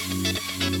Música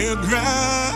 higher ground.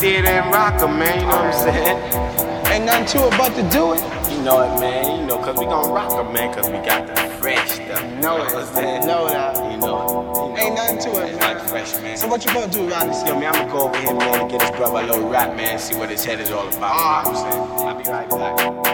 Amphitheater and rock 'em, man. You know what I'm saying? Ain't nothing to it but to do it. You know it, man. You know, cause we gon' rock 'em, man. Cause we got the fresh stuff. You Know know it. saying? Know that. You know it. You know. Ain't nothing to it, man. like fresh, man. So what you gonna do around this Yo, man, I'ma go over here, man, and get his brother a little rap, man, see what his head is all about. Ah. You know what I'm saying? I'll be right back.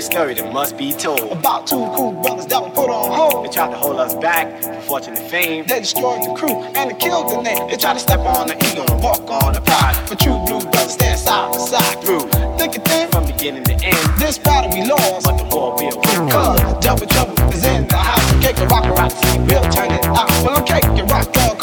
A story that must be told. About two cool brothers that were put on hold. They tried to hold us back for fortune and fame. They destroyed the crew and they killed the name. They tried to step on the ego and walk on the pride. But true blue brothers stand side by side. Through Think it then, from beginning to end, this battle we lost. but the war will win. Cause double trouble is in the house. Cake and rock rock, we'll turn it out. Well, I'm cake and rock dog,